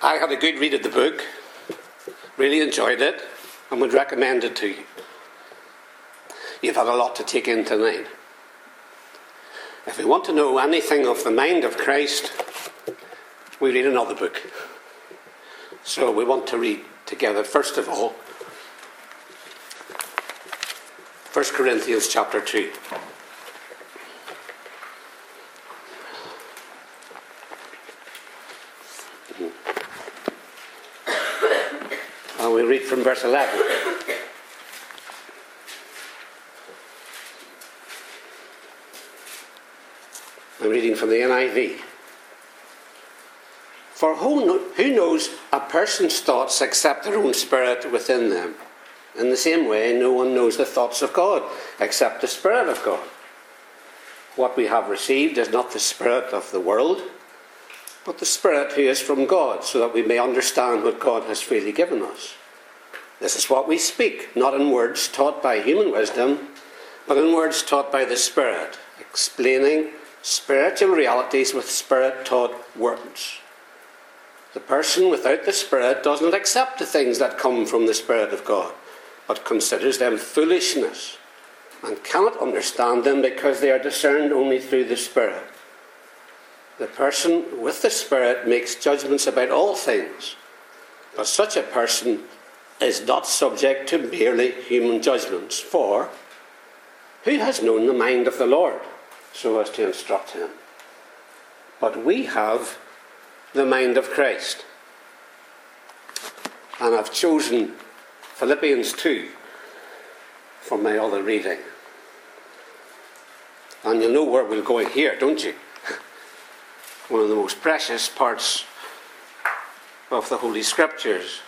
I had a good read of the book, really enjoyed it, and would recommend it to you. You've had a lot to take in tonight. If we want to know anything of the mind of Christ, we read another book. So we want to read together, first of all, 1 Corinthians chapter 2. And we read from verse 11. I'm reading from the NIV. For who, who knows a person's thoughts except their own spirit within them? In the same way, no one knows the thoughts of God except the Spirit of God. What we have received is not the Spirit of the world, but the Spirit who is from God, so that we may understand what God has freely given us. This is what we speak, not in words taught by human wisdom, but in words taught by the Spirit, explaining spiritual realities with Spirit taught words. The person without the Spirit does not accept the things that come from the Spirit of God, but considers them foolishness and cannot understand them because they are discerned only through the Spirit. The person with the Spirit makes judgments about all things, but such a person is not subject to merely human judgments. For who has known the mind of the Lord so as to instruct him? But we have the mind of Christ. And I've chosen Philippians 2 for my other reading. And you know where we're going here, don't you? One of the most precious parts of the Holy Scriptures,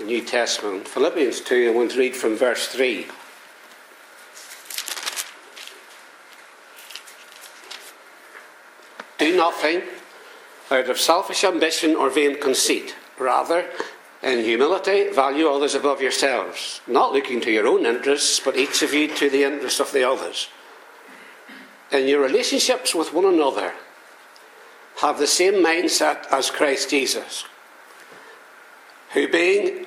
the New Testament. Philippians 2, I want to read from verse 3. Do nothing out of selfish ambition or vain conceit. Rather, in humility, value others above yourselves, not looking to your own interests, but each of you to the interests of the others. In your relationships with one another, have the same mindset as Christ Jesus, who, being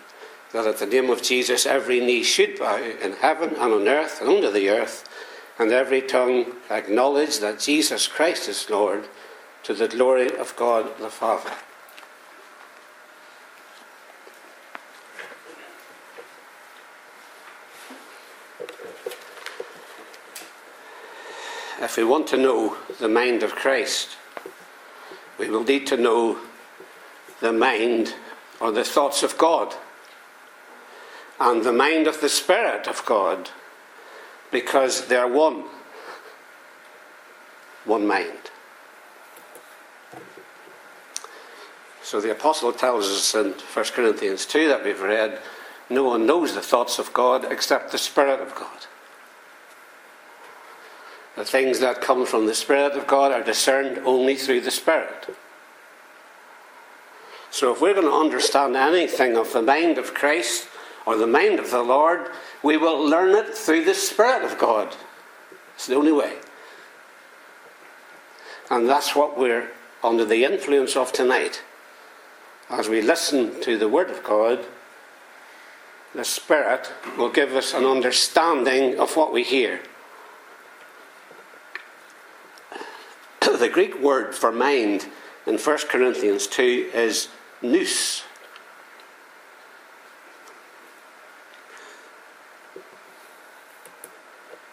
that at the name of Jesus every knee should bow in heaven and on earth and under the earth, and every tongue acknowledge that Jesus Christ is Lord to the glory of God the Father. If we want to know the mind of Christ, we will need to know the mind or the thoughts of God and the mind of the Spirit of God because they are one. One mind. So the apostle tells us in 1 Corinthians 2 that we've read no one knows the thoughts of God except the Spirit of God. The things that come from the Spirit of God are discerned only through the Spirit. So if we're going to understand anything of the mind of Christ or the mind of the Lord, we will learn it through the Spirit of God. It's the only way. And that's what we're under the influence of tonight as we listen to the Word of God, the Spirit will give us an understanding of what we hear. the Greek word for mind in 1 Corinthians 2 is nous.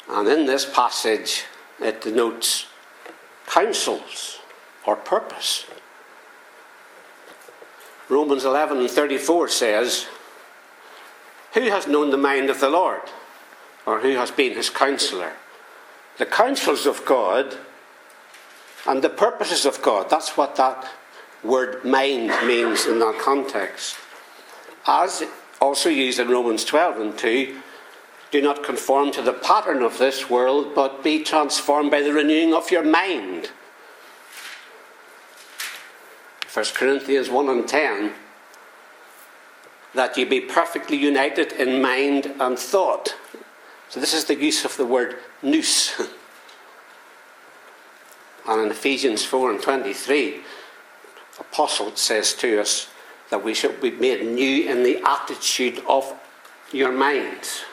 And in this passage, it denotes counsels or purpose. Romans 11 and 34 says, Who has known the mind of the Lord? Or who has been his counselor? The counsels of God and the purposes of God. That's what that word mind means in that context. As also used in Romans 12 and 2 do not conform to the pattern of this world, but be transformed by the renewing of your mind. 1 Corinthians 1 and 10 that you be perfectly united in mind and thought. So, this is the use of the word nous. and in Ephesians 4 and 23, Apostle says to us that we should be made new in the attitude of your minds.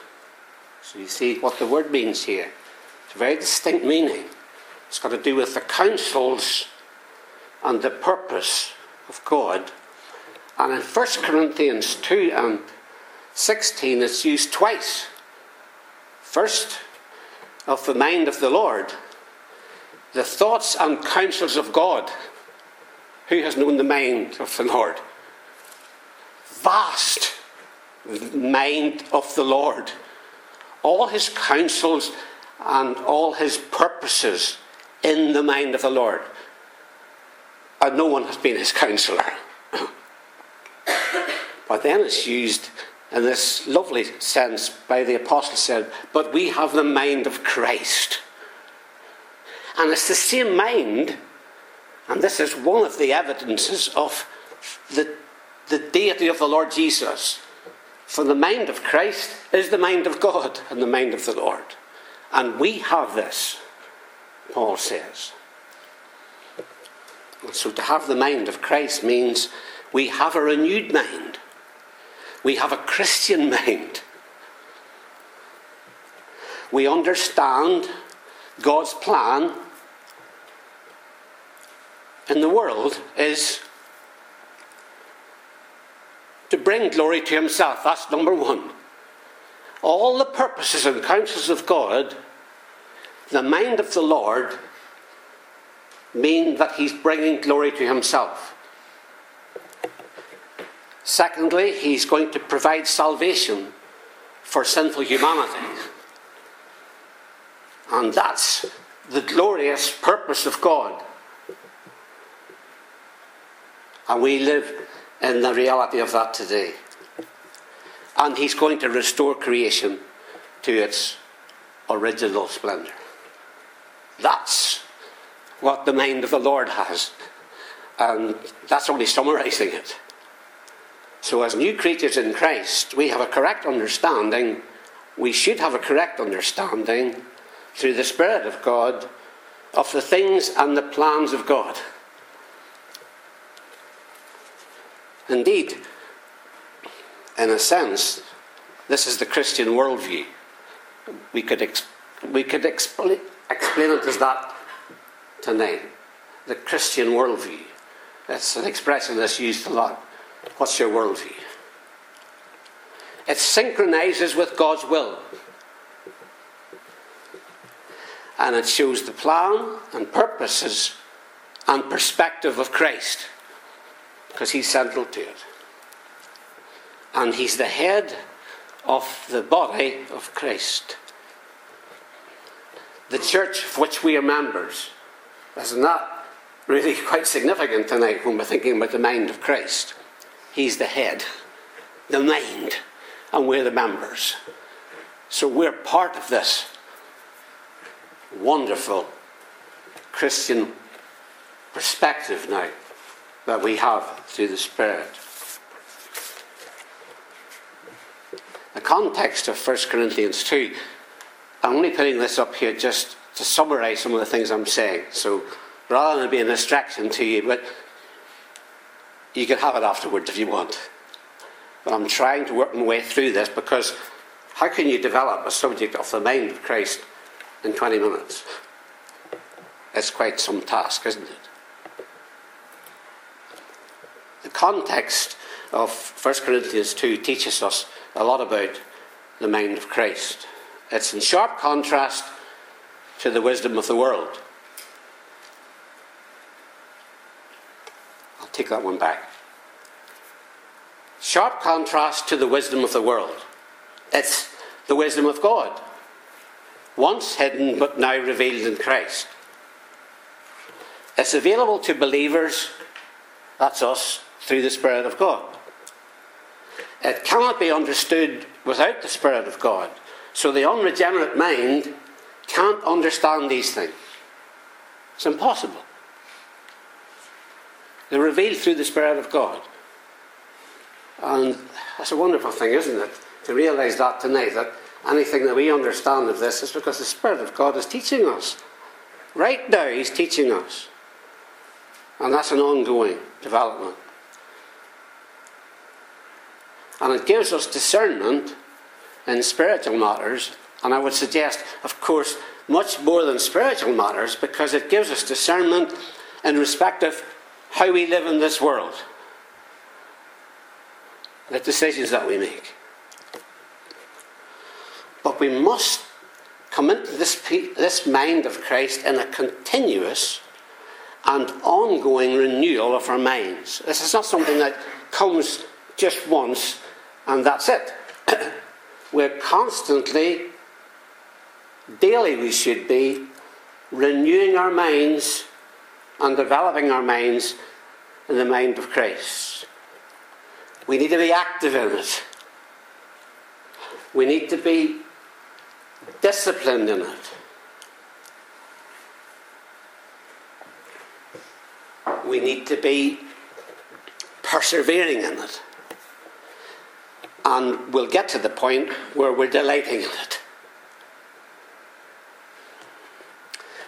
So, you see what the word means here. It's a very distinct meaning. It's got to do with the counsels and the purpose of God. And in 1 Corinthians 2 and 16, it's used twice. First, of the mind of the Lord, the thoughts and counsels of God. Who has known the mind of the Lord? Vast mind of the Lord. All his counsels and all his purposes in the mind of the Lord and no one has been his counselor. but then it's used in this lovely sense by the apostle said, But we have the mind of Christ. And it's the same mind, and this is one of the evidences of the, the deity of the Lord Jesus. For the mind of Christ is the mind of God and the mind of the Lord. And we have this, Paul says. So to have the mind of Christ means we have a renewed mind. We have a Christian mind. We understand God's plan in the world is to bring glory to Himself. That's number one. All the purposes and counsels of God, the mind of the Lord mean that he's bringing glory to himself. Secondly, he's going to provide salvation for sinful humanity. And that's the glorious purpose of God. And we live in the reality of that today. And he's going to restore creation to its original splendour. That's what the mind of the Lord has. And that's only summarizing it. So, as new creatures in Christ, we have a correct understanding. We should have a correct understanding through the Spirit of God of the things and the plans of God. Indeed, in a sense, this is the Christian worldview. We could, ex- we could expl- explain it as that tonight the Christian worldview. That's an expression that's used a lot. What's your worldview? It synchronizes with God's will. And it shows the plan and purposes and perspective of Christ. Because he's central to it. And he's the head of the body of Christ. The church of which we are members isn't that really quite significant tonight when we're thinking about the mind of Christ? He's the head, the mind, and we're the members. So we're part of this wonderful Christian perspective now that we have through the Spirit. The context of 1 Corinthians 2, I'm only putting this up here just to summarize some of the things I'm saying. So rather than be a distraction to you, but you can have it afterwards if you want. But I'm trying to work my way through this because how can you develop a subject of the mind of Christ in 20 minutes? It's quite some task, isn't it? The context of 1 Corinthians 2 teaches us a lot about the mind of Christ. It's in sharp contrast to the wisdom of the world. I'll take that one back. Sharp contrast to the wisdom of the world. It's the wisdom of God, once hidden but now revealed in Christ. It's available to believers, that's us, through the Spirit of God. it cannot be understood without the Spirit of God. So the unregenerate mind can't understand these things. It's impossible. They're revealed through the Spirit of God. And that's a wonderful thing, isn't it? To realize that tonight, that anything that we understand of this is because the Spirit of God is teaching us. Right now, He's teaching us. And that's an ongoing development. And it gives us discernment in spiritual matters. And I would suggest, of course, much more than spiritual matters because it gives us discernment in respect of how we live in this world, the decisions that we make. But we must come into this, this mind of Christ in a continuous and ongoing renewal of our minds. This is not something that comes just once and that's it. We're constantly, daily, we should be renewing our minds and developing our minds in the mind of Christ. We need to be active in it. We need to be disciplined in it. We need to be persevering in it. And we'll get to the point where we're delighting in it.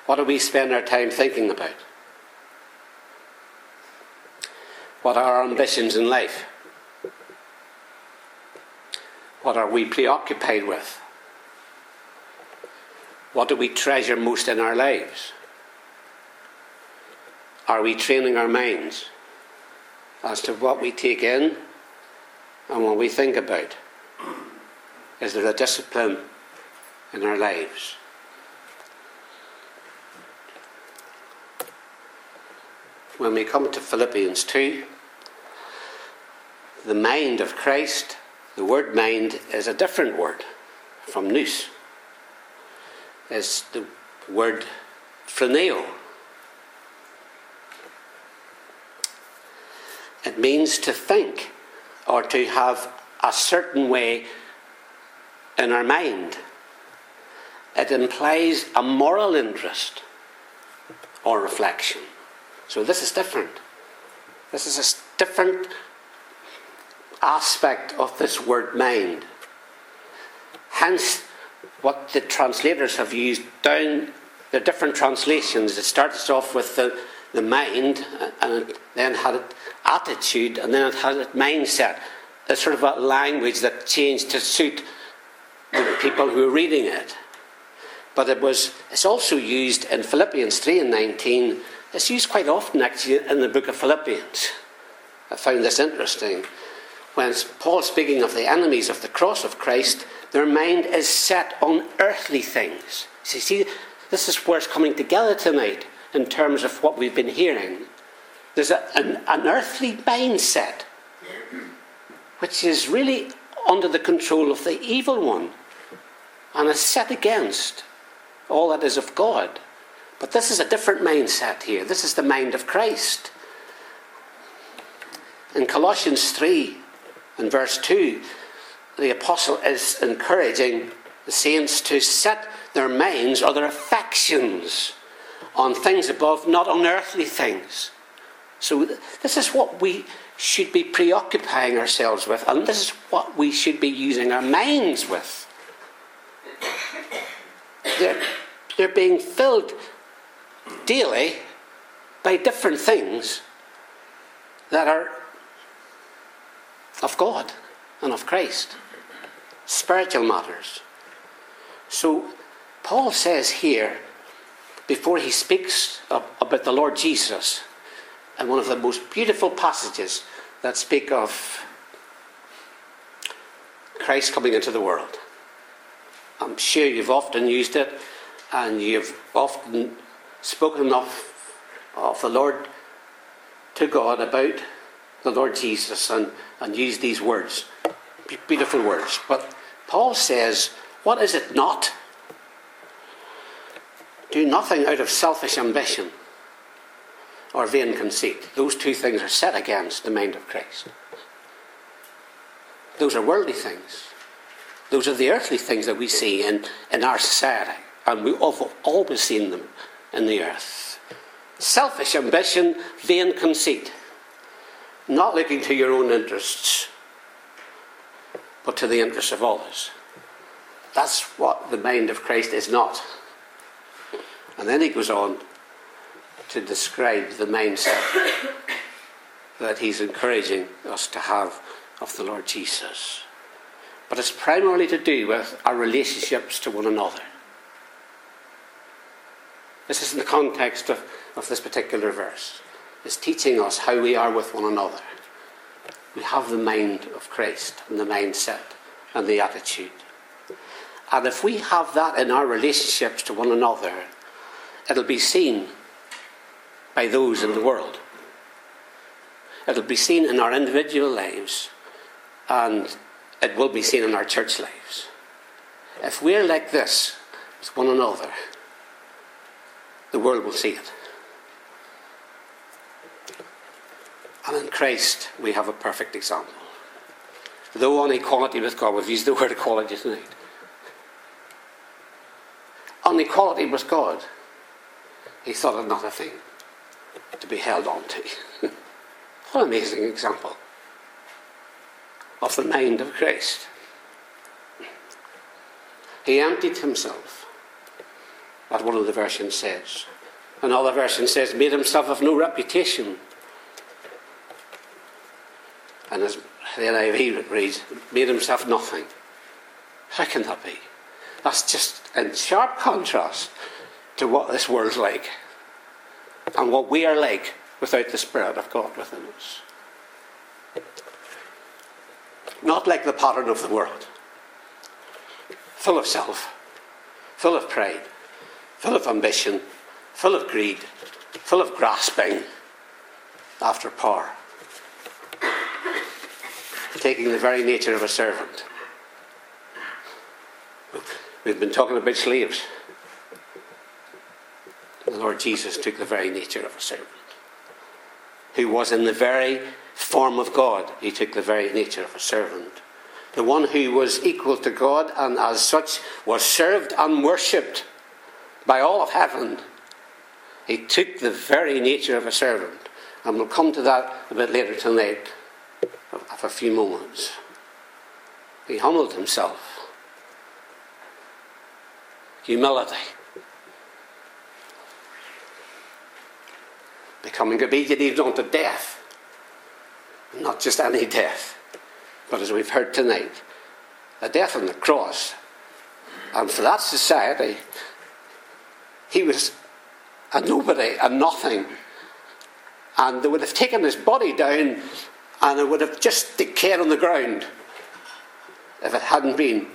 What do we spend our time thinking about? What are our ambitions in life? What are we preoccupied with? What do we treasure most in our lives? Are we training our minds as to what we take in and what we think about? Is there a discipline in our lives? When we come to Philippians 2, the mind of Christ, the word mind is a different word from nous. It's the word phroneo. It means to think or to have a certain way in our mind. It implies a moral interest or reflection. So this is different. This is a different aspect of this word mind. Hence, what the translators have used down the different translations. It starts off with the, the mind, uh, and then had it attitude, and then it had a mindset, a sort of a language that changed to suit the people who were reading it. But it was it's also used in Philippians 3 and 19. It's used quite often actually in the book of Philippians. I found this interesting. When Paul speaking of the enemies of the cross of Christ, their mind is set on earthly things. So see, this is where it's coming together tonight in terms of what we've been hearing. There's a, an, an earthly mindset which is really under the control of the evil one and is set against all that is of God. But this is a different mindset here. This is the mind of Christ. In Colossians 3 and verse 2, the apostle is encouraging the saints to set their minds or their affections on things above, not on earthly things. So, this is what we should be preoccupying ourselves with, and this is what we should be using our minds with. They're, they're being filled daily by different things that are of God and of Christ spiritual matters. So, Paul says here, before he speaks about the Lord Jesus, and one of the most beautiful passages that speak of Christ coming into the world. I'm sure you've often used it and you've often spoken of, of the Lord to God about the Lord Jesus and, and used these words. Beautiful words. But Paul says, What is it not? Do nothing out of selfish ambition or vain conceit. Those two things are set against the mind of Christ. Those are worldly things. Those are the earthly things that we see in, in our society. And we've always seen them in the earth. Selfish ambition, vain conceit. Not looking to your own interests, but to the interests of others. That's what the mind of Christ is not. And then he goes on to describe the mindset that he's encouraging us to have of the Lord Jesus. But it's primarily to do with our relationships to one another. This is in the context of, of this particular verse. It's teaching us how we are with one another. We have the mind of Christ and the mindset and the attitude. And if we have that in our relationships to one another, it'll be seen by those in the world. It'll be seen in our individual lives and it will be seen in our church lives. If we're like this with one another, the world will see it. And in Christ, we have a perfect example. Though on equality with God, we've used the word equality tonight. On equality with God, he thought it not a thing to be held on to. what an amazing example of the mind of Christ. He emptied himself, as one of the versions says. Another version says, made himself of no reputation. And as the NIV reads, made himself nothing. How can that be? That's just in sharp contrast to what this world's like and what we are like without the Spirit of God within us not like the pattern of the world. Full of self, full of pride, full of ambition, full of greed, full of grasping after power. Taking the very nature of a servant. We've been talking about slaves. The Lord Jesus took the very nature of a servant, who was in the very form of God. He took the very nature of a servant. The one who was equal to God and as such was served and worshipped by all of heaven. He took the very nature of a servant. And we'll come to that a bit later tonight, after a few moments. He humbled himself. Humility. Becoming obedient even unto death. Not just any death, but as we've heard tonight, a death on the cross. And for that society, he was a nobody, a nothing. And they would have taken his body down and it would have just decayed on the ground if it hadn't been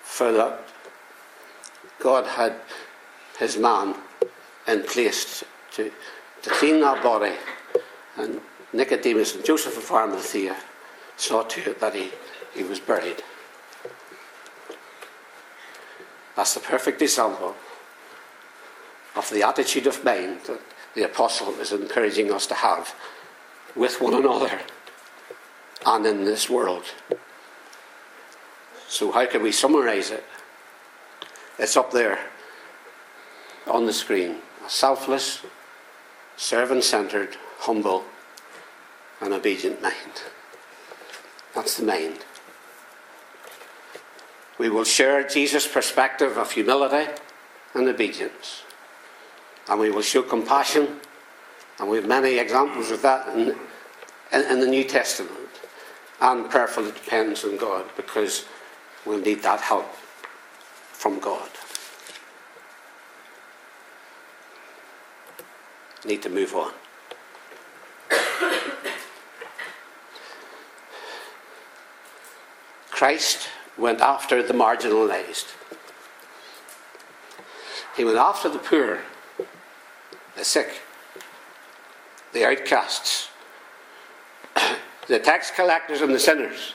for that God had his man in place to, to clean that body and Nicodemus and Joseph of Arimathea saw to it that he, he was buried. That's the perfect example of the attitude of mind that the apostle is encouraging us to have with one another and in this world. So, how can we summarize it? It's up there on the screen. A selfless, servant centered, humble, and obedient mind. That's the mind. We will share Jesus' perspective of humility and obedience. And we will show compassion, and we have many examples of that in, in, in the New Testament. And prayerful dependence on God because we'll need that help from God. Need to move on. Christ went after the marginalized. He went after the poor, the sick, the outcasts, the tax collectors and the sinners,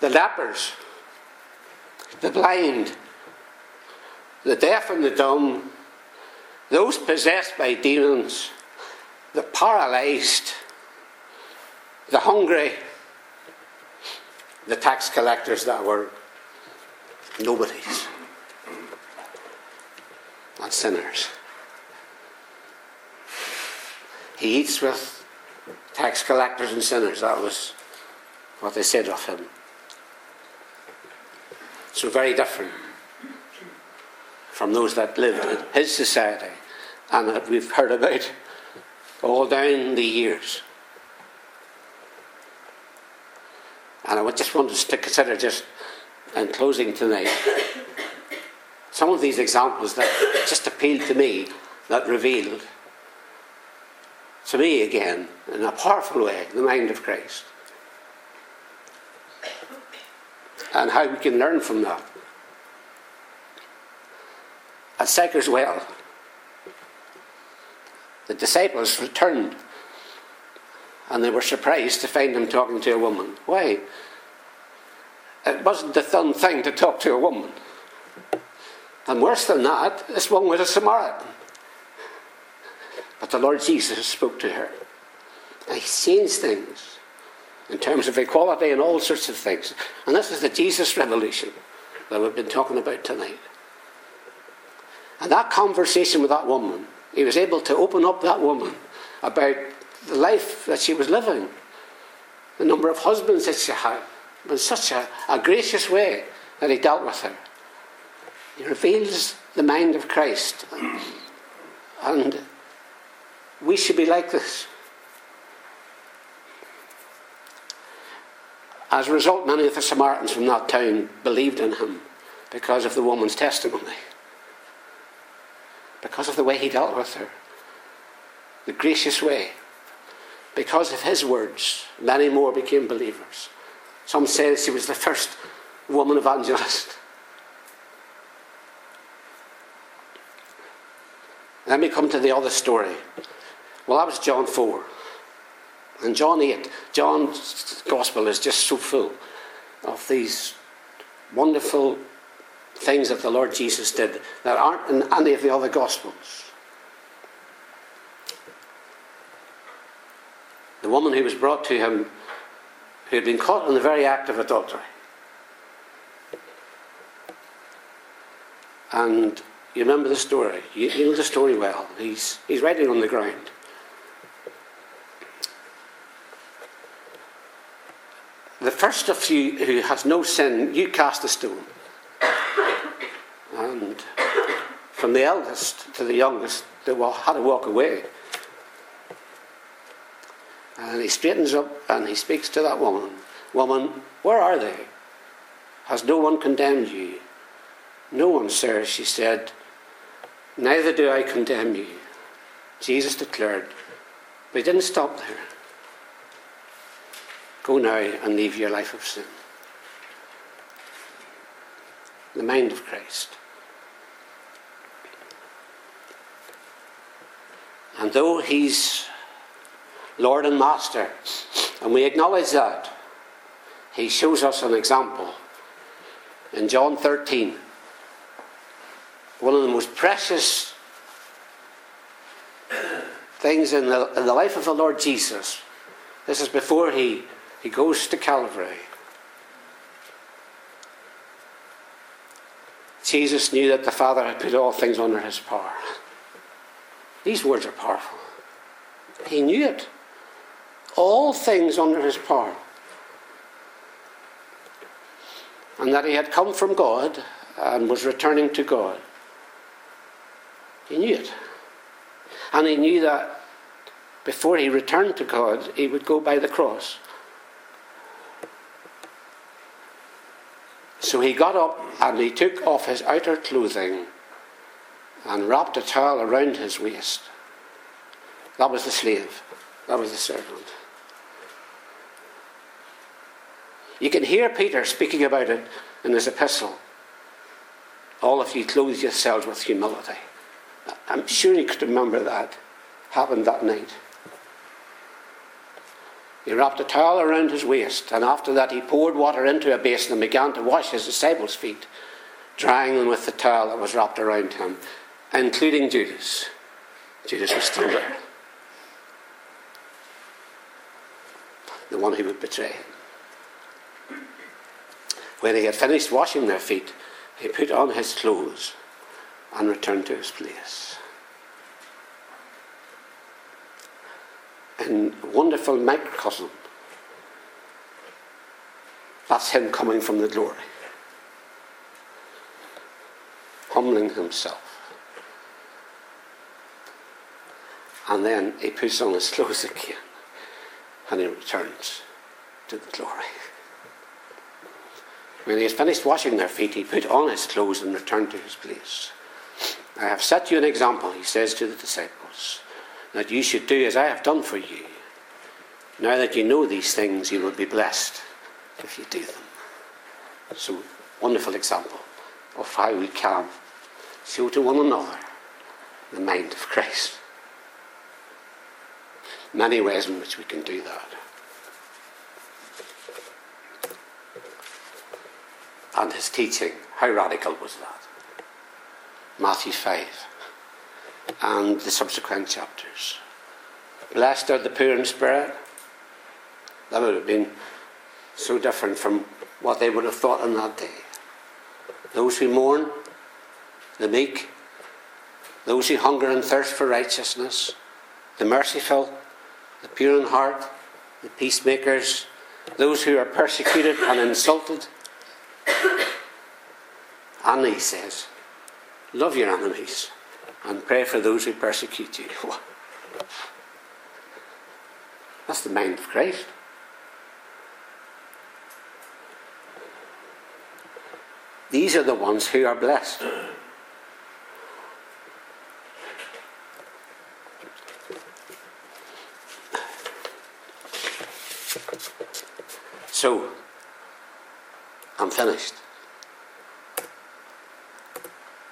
the lepers, the blind, the deaf and the dumb, those possessed by demons, the paralyzed, the hungry, the tax collectors that were nobodies and sinners. He eats with tax collectors and sinners. That was what they said of him. So very different from those that lived in his society and that we've heard about all down the years. And I just want us to consider just in closing tonight some of these examples that just appealed to me, that revealed to me again, in a powerful way, the mind of Christ. And how we can learn from that. At Sychar's Well, the disciples returned and they were surprised to find him talking to a woman. Why? It wasn't the done thing to talk to a woman. And worse than that, this woman was a Samaritan. But the Lord Jesus spoke to her. And he changed things in terms of equality and all sorts of things. And this is the Jesus revolution that we've been talking about tonight. And that conversation with that woman, he was able to open up that woman about the life that she was living, the number of husbands that she had, in such a, a gracious way that he dealt with her. He reveals the mind of Christ. And we should be like this. As a result, many of the Samaritans from that town believed in him because of the woman's testimony, because of the way he dealt with her, the gracious way. Because of his words, many more became believers. Some say she was the first woman evangelist. Let me come to the other story. Well, that was John 4. And John 8. John's gospel is just so full of these wonderful things that the Lord Jesus did that aren't in any of the other gospels. The woman who was brought to him who had been caught in the very act of adultery. And you remember the story. You, you know the story well. He's, he's writing on the ground. The first of you who has no sin, you cast a stone. And from the eldest to the youngest, they had to walk away. And he straightens up and he speaks to that woman Woman, where are they? Has no one condemned you? No one, sir, she said. Neither do I condemn you. Jesus declared. But he didn't stop there. Go now and leave your life of sin. The mind of Christ. And though he's Lord and Master, and we acknowledge that, he shows us an example in John 13. One of the most precious things in the, in the life of the Lord Jesus. This is before he, he goes to Calvary. Jesus knew that the Father had put all things under his power. These words are powerful. He knew it. All things under his power. and that he had come from God and was returning to God. He knew it. And he knew that before he returned to God, he would go by the cross. So he got up and he took off his outer clothing and wrapped a towel around his waist. That was the slave, that was the servant. You can hear Peter speaking about it in his epistle. All of you clothe yourselves with humility. I'm sure he could remember that happened that night. He wrapped a towel around his waist, and after that, he poured water into a basin and began to wash his disciples' feet, drying them with the towel that was wrapped around him, including Judas. Judas was still there. The one who would betray. When he had finished washing their feet, he put on his clothes and returned to his place. In wonderful microcosm, that's him coming from the glory, humbling himself. And then he puts on his clothes again and he returns to the glory. When he had finished washing their feet, he put on his clothes and returned to his place. I have set you an example, he says to the disciples, that you should do as I have done for you. Now that you know these things, you will be blessed if you do them. It's a wonderful example of how we can show to one another the mind of Christ. Many ways in which we can do that. And his teaching, how radical was that? Matthew 5 and the subsequent chapters. Blessed are the poor in spirit. That would have been so different from what they would have thought on that day. Those who mourn, the meek, those who hunger and thirst for righteousness, the merciful, the pure in heart, the peacemakers, those who are persecuted and insulted. And he says, Love your enemies and pray for those who persecute you. That's the mind of Christ. These are the ones who are blessed. So, I'm finished.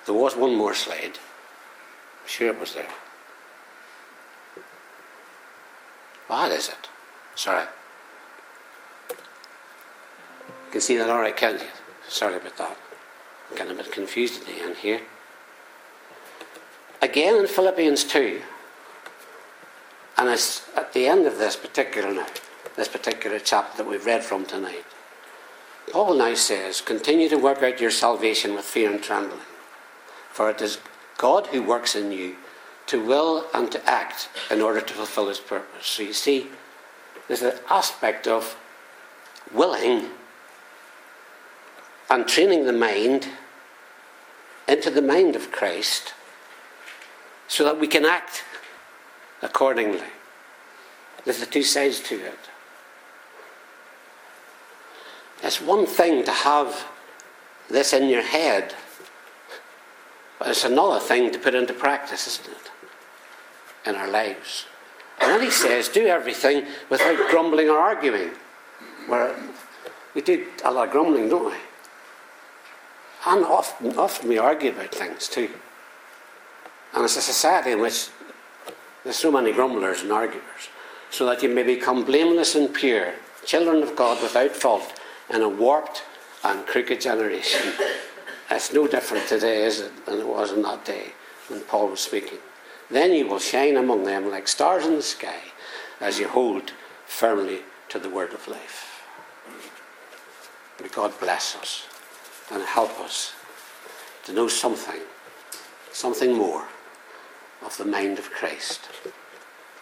There was one more slide. I'm sure it was there. What is it? Sorry. You can see that all right, can't you? Sorry about that. I'm getting a bit confused at the end here. Again in Philippians 2, and it's at the end of this particular now, this particular chapter that we've read from tonight. Paul now says, Continue to work out your salvation with fear and trembling, for it is God who works in you to will and to act in order to fulfill his purpose. So you see, there's an aspect of willing and training the mind into the mind of Christ so that we can act accordingly. There's the two sides to it. It's one thing to have this in your head, but it's another thing to put into practice, isn't it? In our lives. And then he says, do everything without grumbling or arguing. Where we do a lot of grumbling, don't we? And often, often we argue about things too. And it's a society in which there's so many grumblers and arguers, so that you may become blameless and pure, children of God without fault, in a warped and crooked generation. It's no different today, is it, than it was in that day when Paul was speaking. Then you will shine among them like stars in the sky as you hold firmly to the word of life. May God bless us and help us to know something, something more of the mind of Christ.